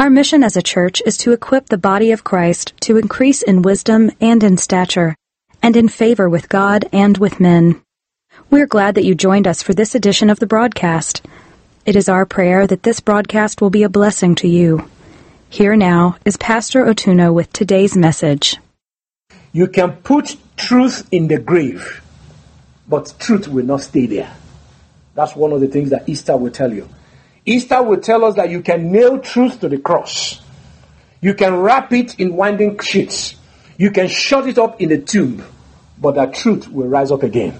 Our mission as a church is to equip the body of Christ to increase in wisdom and in stature, and in favor with God and with men. We're glad that you joined us for this edition of the broadcast. It is our prayer that this broadcast will be a blessing to you. Here now is Pastor Otuno with today's message. You can put truth in the grave, but truth will not stay there. That's one of the things that Easter will tell you. Easter will tell us that you can nail truth to the cross. You can wrap it in winding sheets. You can shut it up in a tomb, but that truth will rise up again.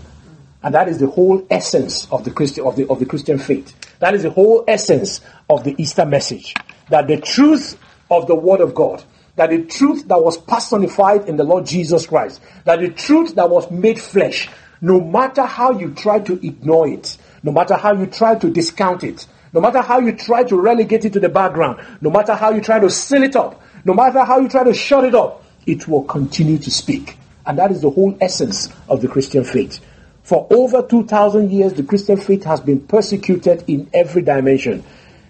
And that is the whole essence of the of the of the Christian faith. That is the whole essence of the Easter message. That the truth of the Word of God, that the truth that was personified in the Lord Jesus Christ, that the truth that was made flesh, no matter how you try to ignore it, no matter how you try to discount it, no matter how you try to relegate it to the background, no matter how you try to seal it up, no matter how you try to shut it up, it will continue to speak. And that is the whole essence of the Christian faith. For over 2,000 years, the Christian faith has been persecuted in every dimension.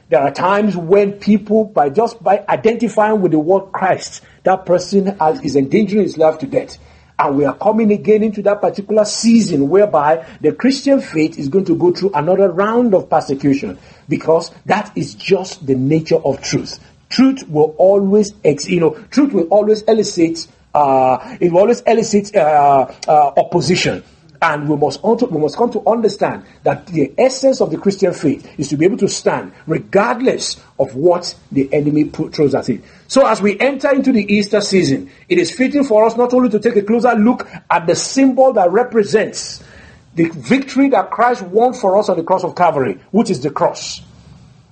There are times when people, by just by identifying with the word Christ, that person is endangering his life to death. And we are coming again into that particular season whereby the Christian faith is going to go through another round of persecution because that is just the nature of truth. Truth will always, ex- you know, truth will always elicit, uh, it will always elicit uh, uh, opposition. And we must, we must come to understand that the essence of the Christian faith is to be able to stand regardless of what the enemy throws at it. So as we enter into the Easter season, it is fitting for us not only to take a closer look at the symbol that represents the victory that Christ won for us on the cross of Calvary, which is the cross.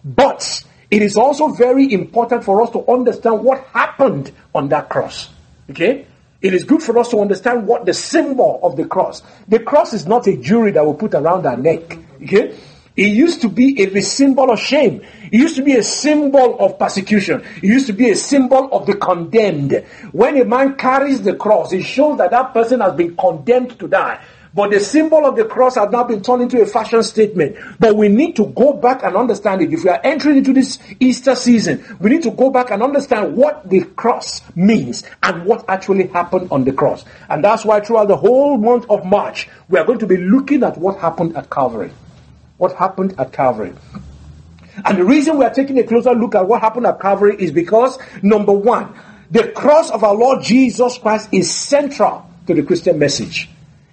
But it is also very important for us to understand what happened on that cross. Okay? It is good for us to understand what the symbol of the cross. The cross is not a jewelry that we put around our neck. Okay? It used to be a, a, symbol of shame. It used to be a symbol of persecution. It used to be a symbol of the condemned. When a man carries the cross, it shows that that person has been condemned to die. But the symbol of the cross has now been turned into a fashion statement. But we need to go back and understand it. If we are entering into this Easter season, we need to go back and understand what the cross means and what actually happened on the cross. And that's why throughout the whole month of March, we are going to be looking at what happened at Calvary. What happened at Calvary. And the reason we are taking a closer look at what happened at Calvary is because, number one, the cross of our Lord Jesus Christ is central to the Christian message.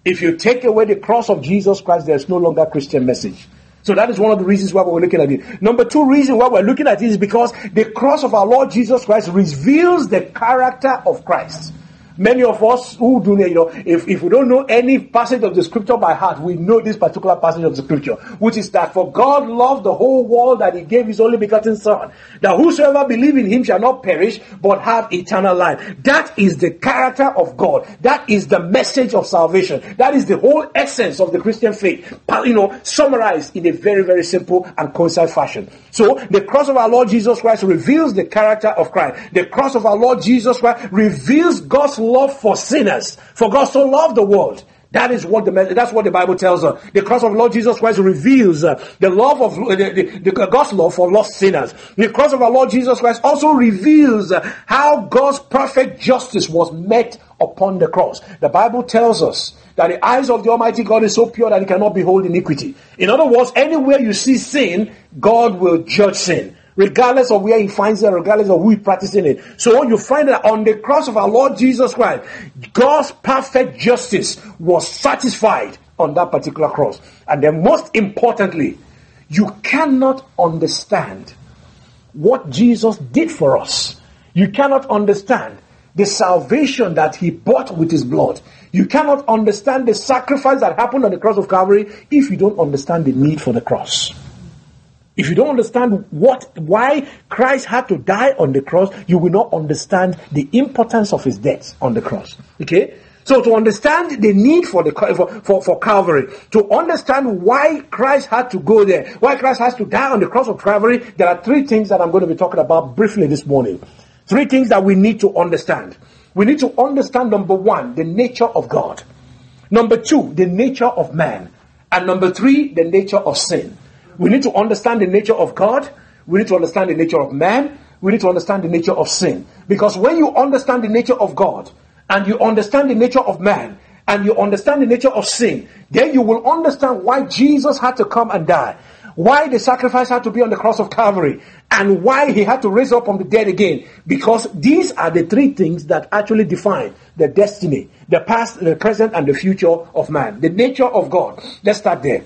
If you take away the cross of Jesus Christ, there's no longer Christian message. So that is one of the reasons why we're looking at it. Number two reason why we're looking at it is because the cross of our Lord Jesus Christ reveals the character of Christ. Many of us who do, you know, if, if we don't know any passage of the scripture by heart, we know this particular passage of the scripture, which is that for God loved the whole world that he gave his only begotten son, that whosoever believe in him shall not perish, but have eternal life. That is the character of God. That is the message of salvation. That is the whole essence of the Christian faith, you know, summarized in a very, very simple and concise fashion. So the cross of our Lord Jesus Christ reveals the character of Christ. The cross of our Lord Jesus Christ reveals God's love for sinners. For God so loved the world. That is what the that's what the Bible tells us. The cross of Lord Jesus Christ reveals uh, the love of uh, the, the, God's love for lost sinners. The cross of our Lord Jesus Christ also reveals uh, how God's perfect justice was met upon the cross. The Bible tells us that the eyes of the Almighty God is so pure that He cannot behold iniquity. In other words, anywhere you see sin, God will judge sin regardless of where he finds it, regardless of who is practicing it. So you find that on the cross of our Lord Jesus Christ, God's perfect justice was satisfied on that particular cross. And then most importantly, you cannot understand what Jesus did for us. You cannot understand the salvation that he bought with his blood. You cannot understand the sacrifice that happened on the cross of Calvary if you don't understand the need for the cross. If you don't understand what, why Christ had to die on the cross, you will not understand the importance of his death on the cross. Okay? So to understand the need for the for, for, for, Calvary, to understand why Christ had to go there, why Christ has to die on the cross of Calvary, there are three things that I'm going to be talking about briefly this morning. Three things that we need to understand. We need to understand number one, the nature of God. Number two, the nature of man. And number three, the nature of sin. We need to understand the nature of God. We need to understand the nature of man. We need to understand the nature of sin. Because when you understand the nature of God and you understand the nature of man and you understand the nature of sin, then you will understand why Jesus had to come and die. Why the sacrifice had to be on the cross of Calvary and why he had to raise up from the dead again. Because these are the three things that actually define the destiny, the past, the present, and the future of man. The nature of God. Let's start there.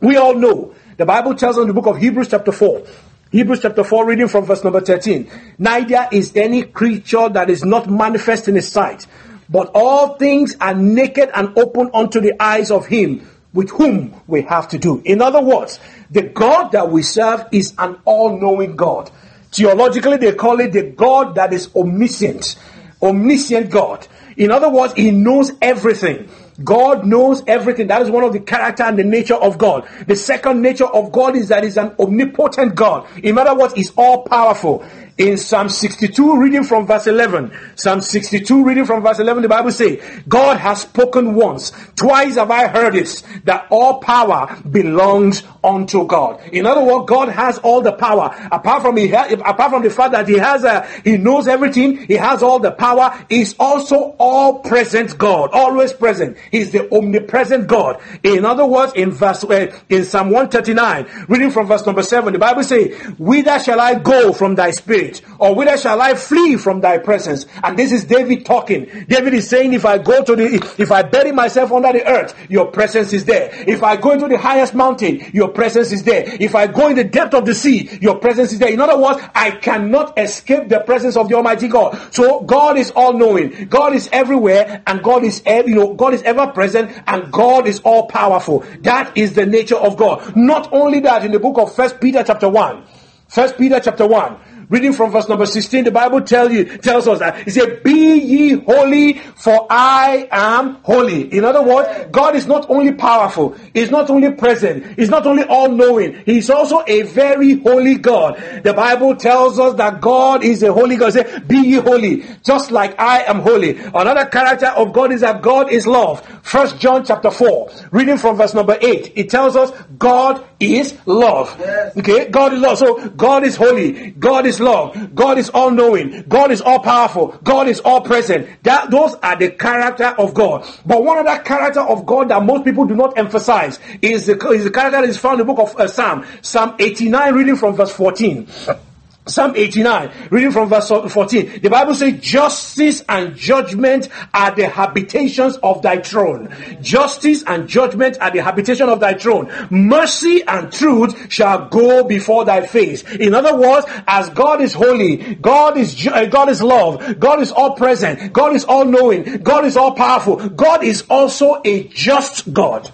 We all know the Bible tells us in the book of Hebrews, chapter 4. Hebrews chapter 4, reading from verse number 13. Neither is any creature that is not manifest in his sight, but all things are naked and open unto the eyes of him with whom we have to do. In other words, the God that we serve is an all knowing God. Theologically, they call it the God that is omniscient. Omniscient God. In other words, He knows everything. God knows everything. That is one of the character and the nature of God. The second nature of God is that He's an omnipotent God. In other words, He's all powerful. In Psalm 62, reading from verse 11, Psalm 62, reading from verse 11, the Bible says, God has spoken once, twice have I heard it, that all power belongs unto God. In other words, God has all the power. Apart from he apart from the fact that He has a, He knows everything, He has all the power. He's also all present God, always present. He's the omnipresent God. In other words, in verse uh, in Psalm 139, reading from verse number seven, the Bible says, "Whither shall I go from Thy Spirit?" Or whither shall I flee from thy presence? And this is David talking. David is saying, if I go to the, if I bury myself under the earth, your presence is there. If I go into the highest mountain, your presence is there. If I go in the depth of the sea, your presence is there. In other words, I cannot escape the presence of the Almighty God. So God is all knowing. God is everywhere and God is, you know, God is ever present and God is all powerful. That is the nature of God. Not only that, in the book of First Peter chapter 1, First Peter chapter 1, Reading from verse number 16, the Bible tell you, tells us that. It said, Be ye holy, for I am holy. In other words, God is not only powerful, He's not only present, He's not only all knowing, He's also a very holy God. The Bible tells us that God is a holy God. Say, Be ye holy, just like I am holy. Another character of God is that God is love. First John chapter 4, reading from verse number 8, it tells us God is love. Okay, God is love. So God is holy, God is love. God is all knowing. God is all powerful. God is all present. That those are the character of God. But one other character of God that most people do not emphasize is the, is the character that is found in the book of uh, Psalm, Psalm 89, reading from verse 14. Psalm 89, reading from verse 14. The Bible says, Justice and judgment are the habitations of thy throne. Justice and judgment are the habitation of thy throne. Mercy and truth shall go before thy face. In other words, as God is holy, God is uh, God is love, God is all present, God is all knowing, God is all powerful. God is also a just God.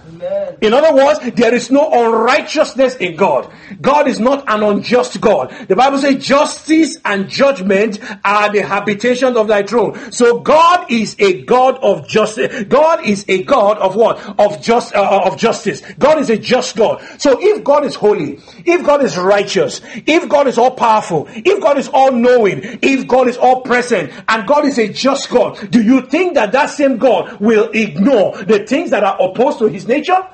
In other words, there is no unrighteousness in God. God is not an unjust God. The Bible says justice and judgment are the habitations of thy throne. So God is a God of justice. God is a God of what? Of just uh, of justice. God is a just God. So if God is holy, if God is righteous, if God is all powerful, if God is all knowing, if God is all present, and God is a just God, do you think that that same God will ignore the things that are opposed to His nature?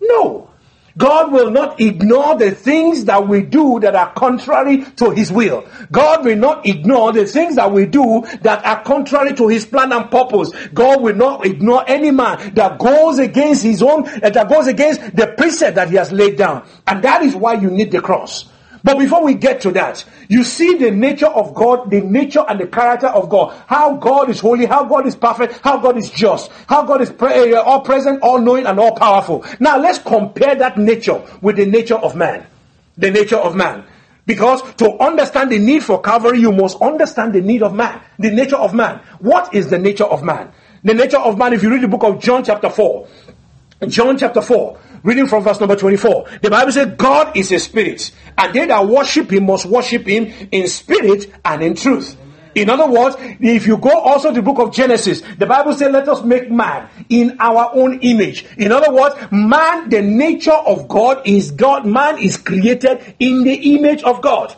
No. God will not ignore the things that we do that are contrary to His will. God will not ignore the things that we do that are contrary to His plan and purpose. God will not ignore any man that goes against His own, eh, that goes against the precept that He has laid down. And that is why you need the cross. But before we get to that, you see the nature of God, the nature and the character of God. How God is holy, how God is perfect, how God is just, how God is pre- uh, all present, all knowing, and all powerful. Now let's compare that nature with the nature of man. The nature of man. Because to understand the need for Calvary, you must understand the need of man, the nature of man. What is the nature of man? The nature of man, if you read the book of John chapter 4, John chapter 4, Reading from verse number 24. The Bible says, God is a spirit, and they that worship him must worship him in spirit and in truth. In other words, if you go also to the book of Genesis, the Bible says, let us make man in our own image. In other words, man, the nature of God is God. Man is created in the image of God.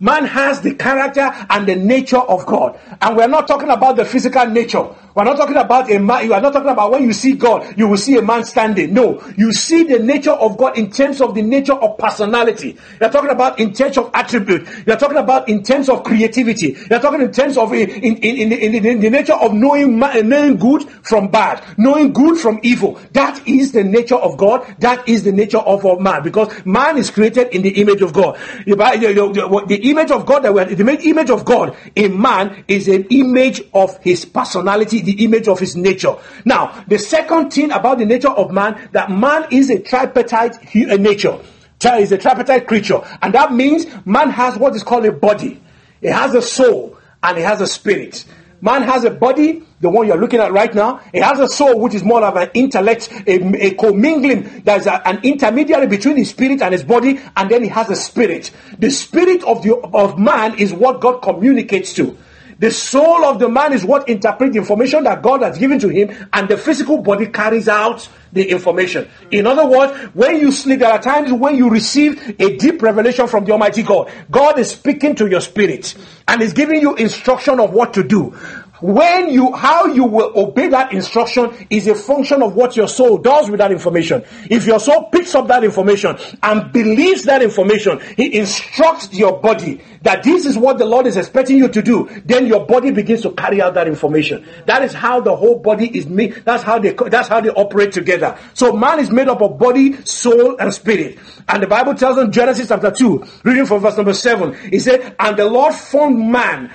Man has the character and the nature of God. And we're not talking about the physical nature. We're not talking about a man. You are not talking about when you see God, you will see a man standing. No, you see the nature of God in terms of the nature of personality. You're talking about in terms of attribute. You're talking about in terms of creativity. You're talking in terms of in, in, in, in, in the nature of knowing, uh, knowing good from bad, knowing good from evil. That is the nature of God. That is the nature of, of man because man is created in the image of God. The, image of God, the image of God in man is an image of his personality the image of his nature. Now, the second thing about the nature of man, that man is a tripartite nature. Is a tripartite creature. And that means man has what is called a body. It has a soul and it has a spirit. Man has a body, the one you're looking at right now. It has a soul, which is more of an intellect, a, a commingling. There's a, an intermediary between his spirit and his body, and then he has a spirit. The spirit of the of man is what God communicates to. The soul of the man is what interprets the information that God has given to him, and the physical body carries out the information. In other words, when you sleep, there are times when you receive a deep revelation from the Almighty God. God is speaking to your spirit and is giving you instruction of what to do when you how you will obey that instruction is a function of what your soul does with that information. If your soul picks up that information and believes that information he instructs your body that this is what the lord is expecting you to do then your body begins to carry out that information. That is how the whole body is made that's how they that's how they operate together. So man is made up of body soul and spirit. And the bible tells us in genesis chapter 2 reading from verse number 7 he said and the lord formed man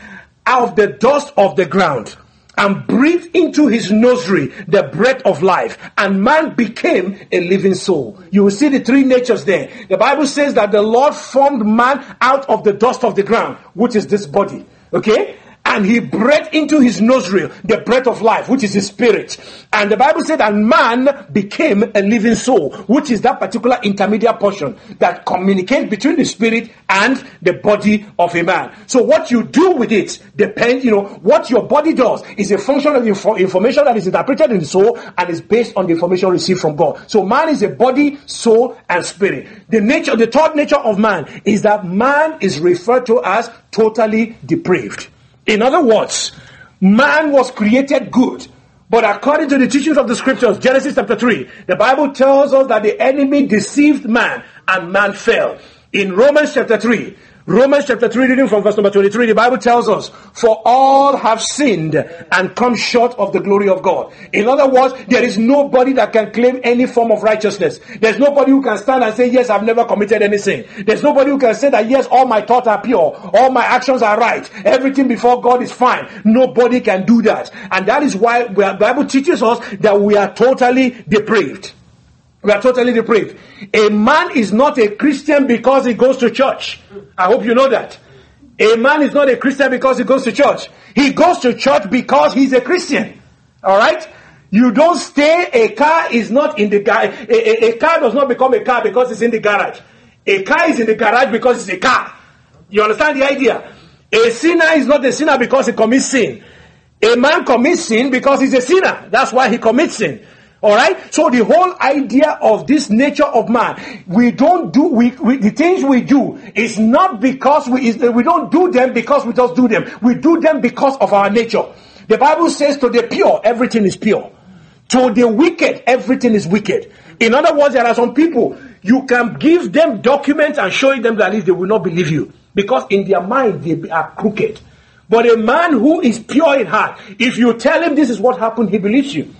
out of the dust of the ground and breathed into his nursery the breath of life, and man became a living soul. You will see the three natures there. The Bible says that the Lord formed man out of the dust of the ground, which is this body. Okay? And he breathed into his nostril the breath of life, which is his spirit. And the Bible said that man became a living soul, which is that particular intermediate portion that communicates between the spirit and the body of a man. So what you do with it depends, you know, what your body does is a function of the information that is interpreted in the soul and is based on the information received from God. So man is a body, soul, and spirit. The nature, the third nature of man is that man is referred to as totally depraved. In other words, man was created good. But according to the teachings of the scriptures, Genesis chapter 3, the Bible tells us that the enemy deceived man and man fell. In Romans chapter 3, Romans chapter 3, reading from verse number 23, the Bible tells us, For all have sinned and come short of the glory of God. In other words, there is nobody that can claim any form of righteousness. There's nobody who can stand and say, Yes, I've never committed any sin. There's nobody who can say that, Yes, all my thoughts are pure, all my actions are right, everything before God is fine. Nobody can do that. And that is why the Bible teaches us that we are totally depraved. We are totally depraved. A man is not a Christian because he goes to church. I hope you know that. A man is not a Christian because he goes to church. He goes to church because he's a Christian. All right? You don't stay, a car is not in the garage. A, a, a, car does not become a car because it's in the garage. A car is in the garage because it's a car. You understand the idea? A sinner is not a sinner because he commits sin. A man commits sin because he's a sinner. That's why he commits sin. All right. So the whole idea of this nature of man, we don't do we, we the things we do is not because we is, we don't do them because we just do them. We do them because of our nature. The Bible says to the pure, everything is pure. To the wicked, everything is wicked. In other words, there are some people you can give them documents and show them that they will not believe you because in their mind they are crooked. But a man who is pure in heart, if you tell him this is what happened, he believes you.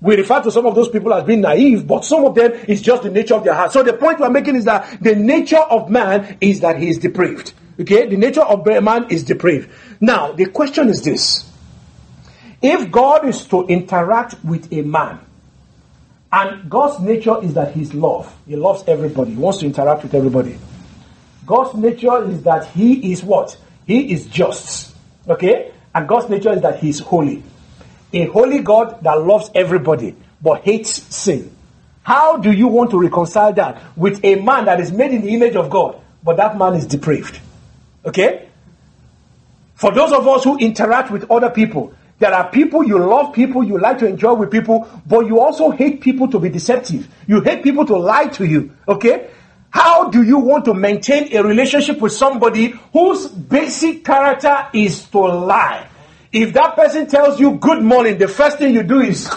We refer to some of those people as being naive, but some of them is just the nature of their heart. So the point we're making is that the nature of man is that he is depraved. Okay? The nature of man is depraved. Now, the question is this. If God is to interact with a man, and God's nature is that he's love. He loves everybody. He wants to interact with everybody. God's nature is that he is what? He is just. Okay? And God's nature is that he's holy a holy God that loves everybody but hates sin. How do you want to reconcile that with a man that is made in the image of God, but that man is depraved? Okay? For those of us who interact with other people, there are people you love people, you like to enjoy with people, but you also hate people to be deceptive. You hate people to lie to you. Okay? How do you want to maintain a relationship with somebody whose basic character is to lie? If that person tells you good morning, the first thing you do is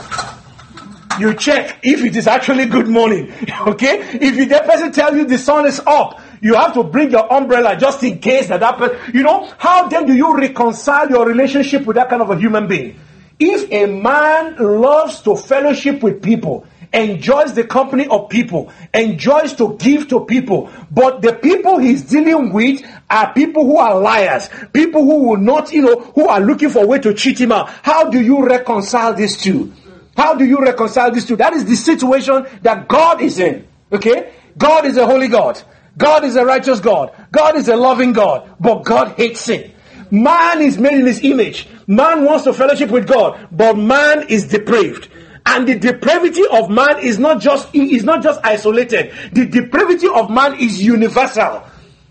you check if it is actually good morning. Okay? If that person tells you the sun is up, you have to bring your umbrella just in case that person, you know, how then do you reconcile your relationship with that kind of a human being? If a man loves to fellowship with people, enjoys the company of people, enjoys to give to people, but the people he's dealing with are people who are liars, people who will not, you know, who are looking for a way to cheat him out. How do you reconcile these two? How do you reconcile these two? That is the situation that God is in. Okay? God is a holy God. God is a righteous God. God is a loving God. But God hates sin. Man is made in his image. Man wants to fellowship with God, but man is depraved. And the depravity of man is not just is not just isolated. The depravity of man is universal.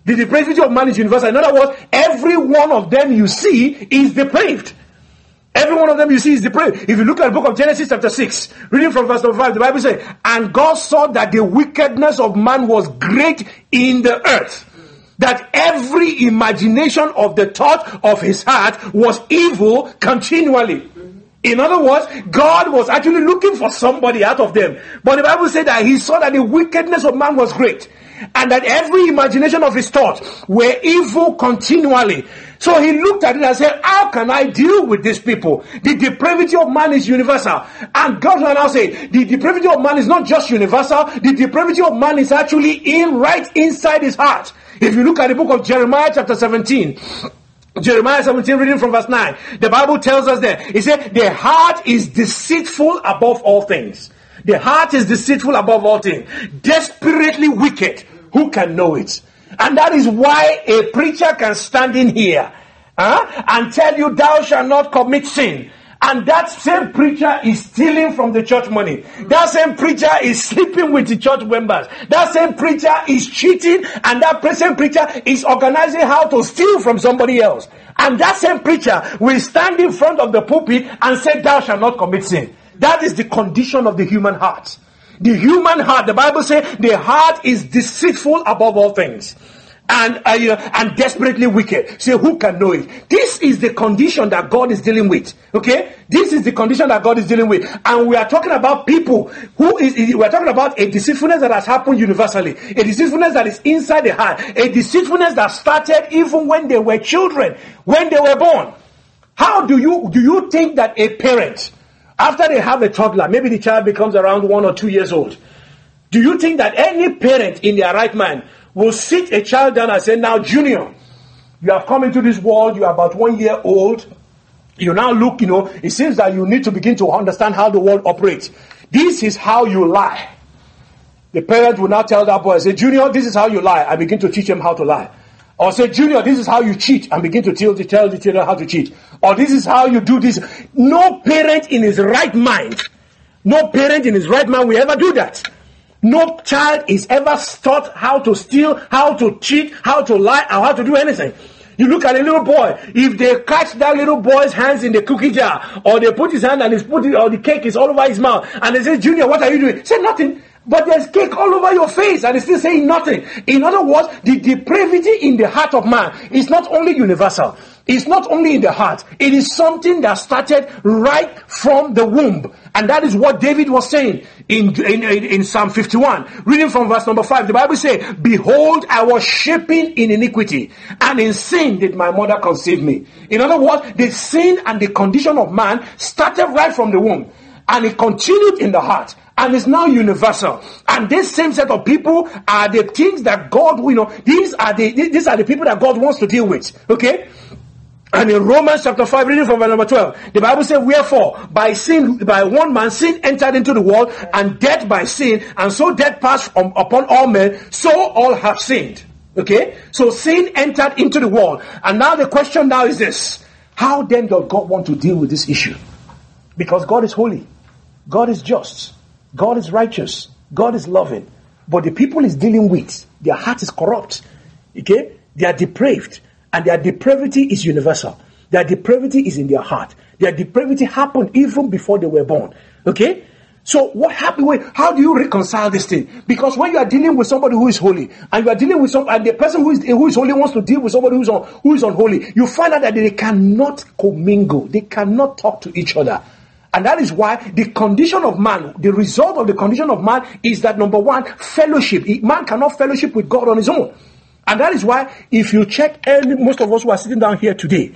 The depravity of man is universal. In other words, every one of them you see is depraved. Every one of them you see is depraved. If you look at the book of Genesis chapter 6, reading from verse number 5, the Bible says, And God saw that the wickedness of man was great in the earth. That every imagination of the thought of his heart was evil continually. In other words, God was actually looking for somebody out of them. But the Bible said that he saw that the wickedness of man was great and that every imagination of his thoughts were evil continually. So he looked at it and said, How can I deal with these people? The depravity of man is universal. And God will now say, The depravity of man is not just universal, the depravity of man is actually in right inside his heart. If you look at the book of Jeremiah, chapter 17, Jeremiah 17, reading from verse 9. The Bible tells us that it said, The heart is deceitful above all things. The heart is deceitful above all things, desperately wicked. Who can know it? And that is why a preacher can stand in here huh, and tell you, Thou shalt not commit sin. And that same preacher is stealing from the church money. That same preacher is sleeping with the church members. That same preacher is cheating, and that same preacher is organizing how to steal from somebody else. And that same preacher will stand in front of the pulpit and say, Thou shalt not commit sin. That is the condition of the human heart. The human heart, the Bible says, the heart is deceitful above all things and uh, and desperately wicked. Say, who can know it? This is the condition that God is dealing with. Okay, this is the condition that God is dealing with, and we are talking about people who is. We are talking about a deceitfulness that has happened universally, a deceitfulness that is inside the heart, a deceitfulness that started even when they were children, when they were born. How do you do you think that a parent, after they have a toddler, maybe the child becomes around one or two years old, do you think that any parent in their right mind will sit a child down and say, Now, Junior, you have come into this world, you are about one year old. You now look, you know, it seems that you need to begin to understand how the world operates. This is how you lie. The parent will now tell that boy, say, Junior, this is how you lie. I begin to teach him how to lie. Or say, Junior, this is how you cheat, and begin to tell the, tell the children how to cheat. Or this is how you do this. No parent in his right mind, no parent in his right mind will ever do that. No child is ever taught how to steal, how to cheat, how to lie, or how to do anything. You look at a little boy. If they catch that little boy's hands in the cookie jar, or they put his hand and he's put it, or the cake is all over his mouth, and they say, Junior, what are you doing? Say nothing. But there's cake all over your face, and he's still saying nothing. In other words, the depravity in the heart of man is not only universal, it's not only in the heart, it is something that started right from the womb. And that is what David was saying in, in, in, Psalm 51. Reading from verse number 5, the Bible says, Behold, I was shaping in iniquity, and in sin did my mother conceive me. In other words, the sin and the condition of man started right from the womb, and it continued in the heart and it's now universal. And this same set of people are the things that God, you know, these are the these are the people that God wants to deal with. Okay, and in Romans chapter 5, reading from verse number 12, the Bible says, Wherefore, by sin, by one man, sin entered into the world, and death by sin, and so death passed from, upon all men, so all have sinned. Okay? So sin entered into the world. And now the question now is this How then does God want to deal with this issue? Because God is holy, God is just, God is righteous, God is loving. But the people is dealing with, their heart is corrupt. Okay? They are depraved. And their depravity is universal. Their depravity is in their heart. Their depravity happened even before they were born. Okay? So what happened? How do you reconcile this thing? Because when you are dealing with somebody who is holy, and you are dealing with some, and the person who is who is holy wants to deal with somebody who is on, who is unholy, you find out that they cannot commingle. They cannot talk to each other. And that is why the condition of man, the result of the condition of man is that number one, fellowship. Man cannot fellowship with God on his own. And that is why if you check any, most of us who are sitting down here today,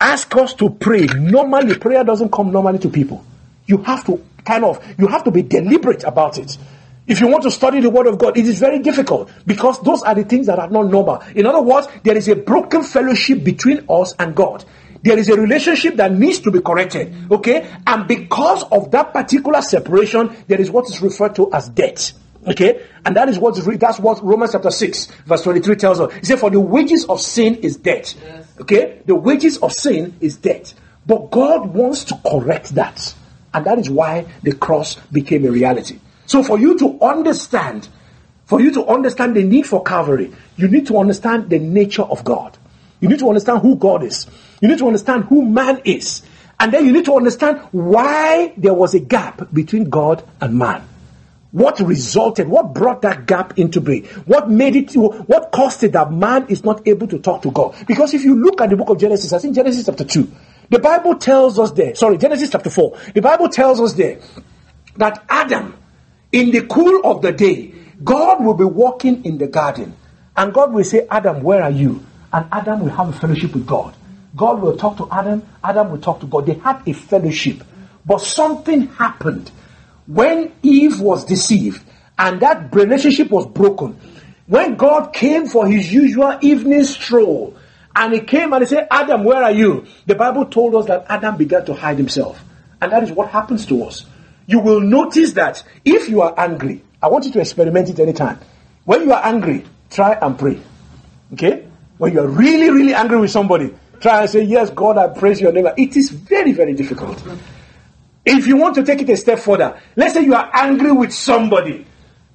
ask us to pray. Normally, prayer doesn't come normally to people. You have to kind of, you have to be deliberate about it. If you want to study the Word of God, it is very difficult because those are the things that are not normal. In other words, there is a broken fellowship between us and God. There is a relationship that needs to be corrected. Okay? And because of that particular separation, there is what is referred to as debt. Okay? And that is what that's what Romans chapter 6, verse 23 tells us. He said, For the wages of sin is debt. Yes. Okay? The wages of sin is debt. But God wants to correct that. And that is why the cross became a reality. So for you to understand, for you to understand the need for Calvary, you need to understand the nature of God. You need to understand who God is. You need to understand who man is. And then you need to understand why there was a gap between God and man. What resulted, what brought that gap into being? What made it, what caused it that man is not able to talk to God? Because if you look at the book of Genesis, I think Genesis chapter 2, the Bible tells us there, sorry, Genesis chapter 4, the Bible tells us there that Adam, in the cool of the day, God will be walking in the garden. And God will say, Adam, where are you? And Adam will have a fellowship with God. God will talk to Adam, Adam will talk to God. They had a fellowship. But something happened when Eve was deceived and that relationship was broken. When God came for his usual evening stroll, and he came and he said, Adam, where are you? The Bible told us that Adam began to hide himself. And that is what happens to us. You will notice that if you are angry, I want you to experiment it anytime. When you are angry, try and pray. Okay? When you are really, really angry with somebody, try and say, Yes, God, I praise your name. It is very, very difficult. If you want to take it a step further, let's say you are angry with somebody.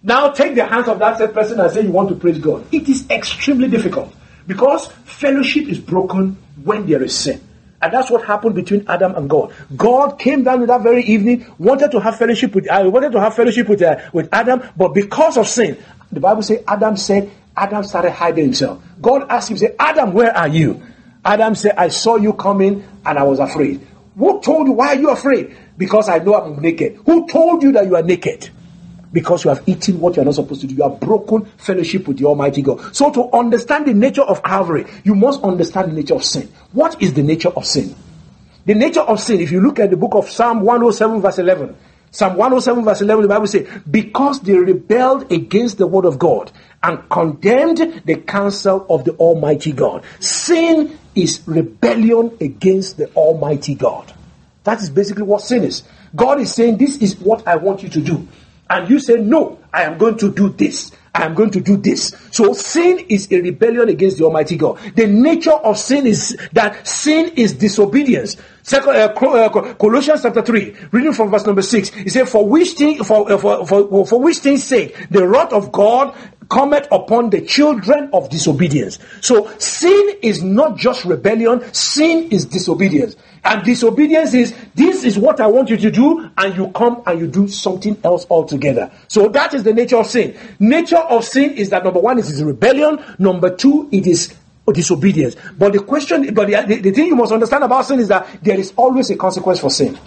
Now take the hands of that said person and say you want to praise God. It is extremely difficult. Because fellowship is broken when there is sin. And that's what happened between Adam and God. God came down that very evening, wanted to have fellowship with uh, wanted to have fellowship with uh, with Adam, but because of sin, the Bible says Adam said Adam started hiding himself. God asked him, say, Adam, where are you? Adam said, I saw you coming and I was afraid. Who told you? Why are you afraid? Because I know I'm naked. Who told you that you are naked? because you have eaten what you are not supposed to do. You have broken fellowship with the Almighty God. So, to understand the nature of Calvary, you must understand the nature of sin. What is the nature of sin? The nature of sin, if you look at the book of Psalm 107, verse 11, Psalm 107, verse 11, the Bible says, Because they rebelled against the word of God and condemned the counsel of the Almighty God. Sin is rebellion against the Almighty God. That is basically what sin is. God is saying, This is what I want you to do and you say, No, I am going to do this. I am going to do this. So sin is a rebellion against the Almighty God. The nature of sin is that sin is disobedience. Second, uh, uh Colossians chapter 3, reading from verse number 6, he said, For which thing, for, uh, for, for, for which thing's sake the wrath of God cometh upon the children of disobedience. So sin is not just rebellion, sin is disobedience. And disobedience is this is what I want you to do, and you come and you do something else altogether. So that is the nature of sin. Nature of sin is that number one, it is rebellion. Number two, it is disobedience. But the question, but the, the, the thing you must understand about sin is that there is always a consequence for sin.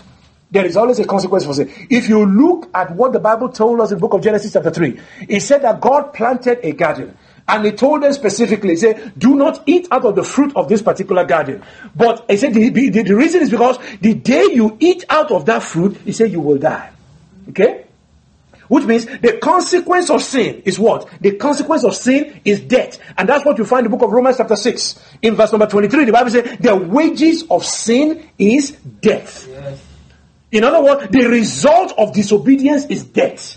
There is always a consequence for sin. If you look at what the Bible told us in book of Genesis chapter 3, it said that God planted a garden. And he told them specifically, he said, do not eat out of the fruit of this particular garden. But he said, the, the, the reason is because the day you eat out of that fruit, he said, you will die. Okay? Which means the consequence of sin is what? The consequence of sin is death. And that's what you find in the book of Romans chapter 6. In verse number 23, the Bible says, the wages of sin is death. Yes. In other words, the result of disobedience is death.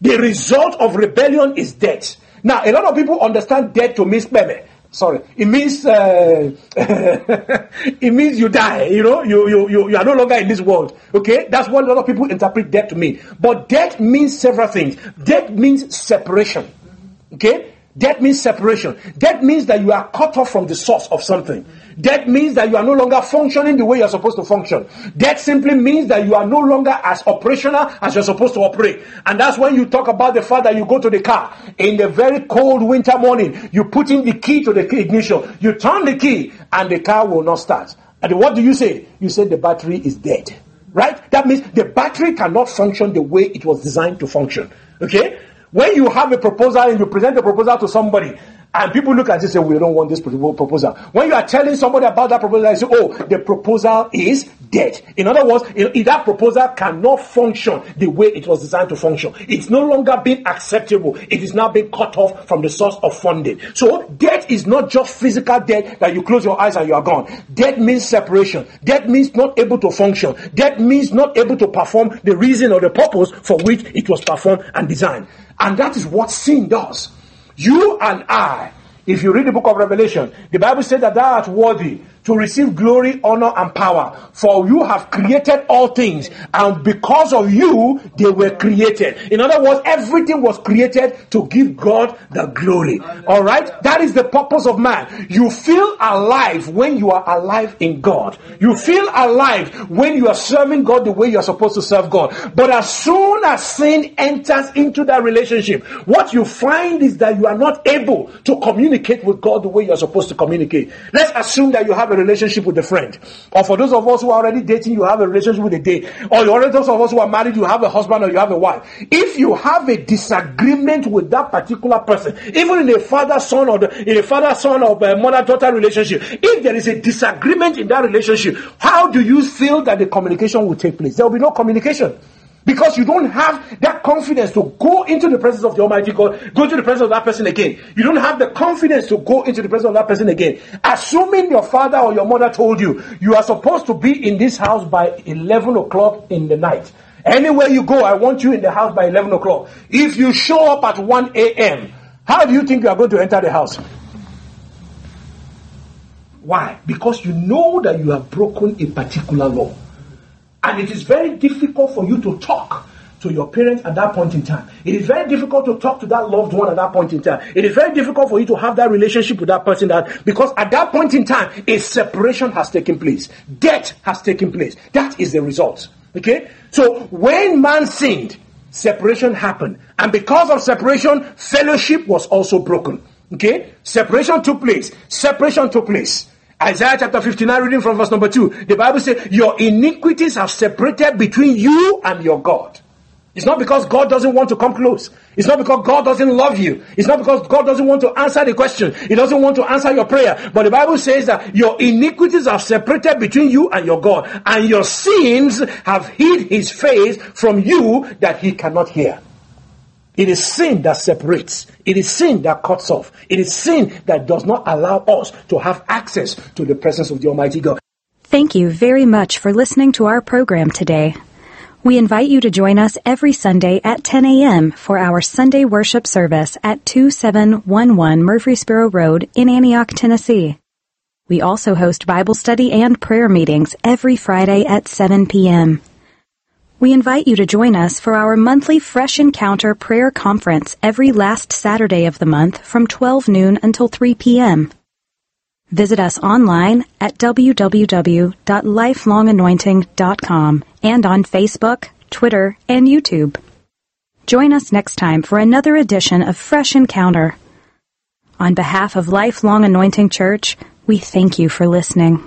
The result of rebellion is death. Now, a lot of people understand death to mean peme. Sorry, it means uh, it means you die. You know, you, you you you are no longer in this world. Okay, that's what a lot of people interpret death to mean. But death means several things. Death means separation. Okay, death means separation. Death means that you are cut off from the source of something. Death means that you are no longer functioning the way you're supposed to function. Death simply means that you are no longer as operational as you're supposed to operate. And that's when you talk about the fact that you go to the car in the very cold winter morning, you put in the key to the ignition, you turn the key, and the car will not start. And what do you say? You say the battery is dead. Right? That means the battery cannot function the way it was designed to function. Okay? When you have a proposal and you present the proposal to somebody, and people look at it and say, We don't want this proposal. When you are telling somebody about that proposal, they say, Oh, the proposal is dead. In other words, that proposal cannot function the way it was designed to function, it's no longer being acceptable. It is now being cut off from the source of funding. So, death is not just physical death that you close your eyes and you are gone. Death means separation. Death means not able to function. Death means not able to perform the reason or the purpose for which it was performed and designed. And that is what sin does. You and I, if you read the book of Revelation, the Bible says that thou art worthy to receive glory, honor, and power. For you have created all things, and because of you, they were created. In other words, everything was created to give God the glory. All right? That is the purpose of man. You feel alive when you are alive in God. You feel alive when you are serving God the way you are supposed to serve God. But as soon as sin enters into that relationship, what you find is that you are not able to communicate with God the way you are supposed to communicate. Let's assume that you have a relationship with a friend. Or for those of us who are already dating, you have a relationship with a date. Or you already those of us who are married, you have a husband or you have a wife. If you have a disagreement with that particular person, even in a father son or the, in a father son or mother daughter relationship, if there is a disagreement in that relationship, how do you feel that the communication will take place? There will be no communication. Because you don't have that confidence to go into the presence of the Almighty God, go to the presence of that person again. You don't have the confidence to go into the presence of that person again. Assuming your father or your mother told you, you are supposed to be in this house by 11 o'clock in the night. Anywhere you go, I want you in the house by 11 o'clock. If you show up at 1 a.m., how do you think you are going to enter the house? Why? Because you know that you have broken a particular law. And it is very difficult for you to talk to your parents at that point in time. It is very difficult to talk to that loved one at that point in time. It is very difficult for you to have that relationship with that person that because at that point in time a separation has taken place. Death has taken place. That is the result. Okay? So when man sinned, separation happened. And because of separation, fellowship was also broken. Okay? Separation took place. Separation took place. Isaiah chapter 59, reading from verse number 2. The Bible says, Your iniquities have separated between you and your God. It's not because God doesn't want to come close. It's not because God doesn't love you. It's not because God doesn't want to answer the question. He doesn't want to answer your prayer. But the Bible says that your iniquities have separated between you and your God, and your sins have hid his face from you that he cannot hear. It is sin that separates. It is sin that cuts off. It is sin that does not allow us to have access to the presence of the Almighty God. Thank you very much for listening to our program today. We invite you to join us every Sunday at 10 a.m. for our Sunday worship service at 2711 Murfreesboro Road in Antioch, Tennessee. We also host Bible study and prayer meetings every Friday at 7 p.m. We invite you to join us for our monthly Fresh Encounter Prayer Conference every last Saturday of the month from 12 noon until 3 p.m. Visit us online at www.lifelonganointing.com and on Facebook, Twitter, and YouTube. Join us next time for another edition of Fresh Encounter. On behalf of Lifelong Anointing Church, we thank you for listening.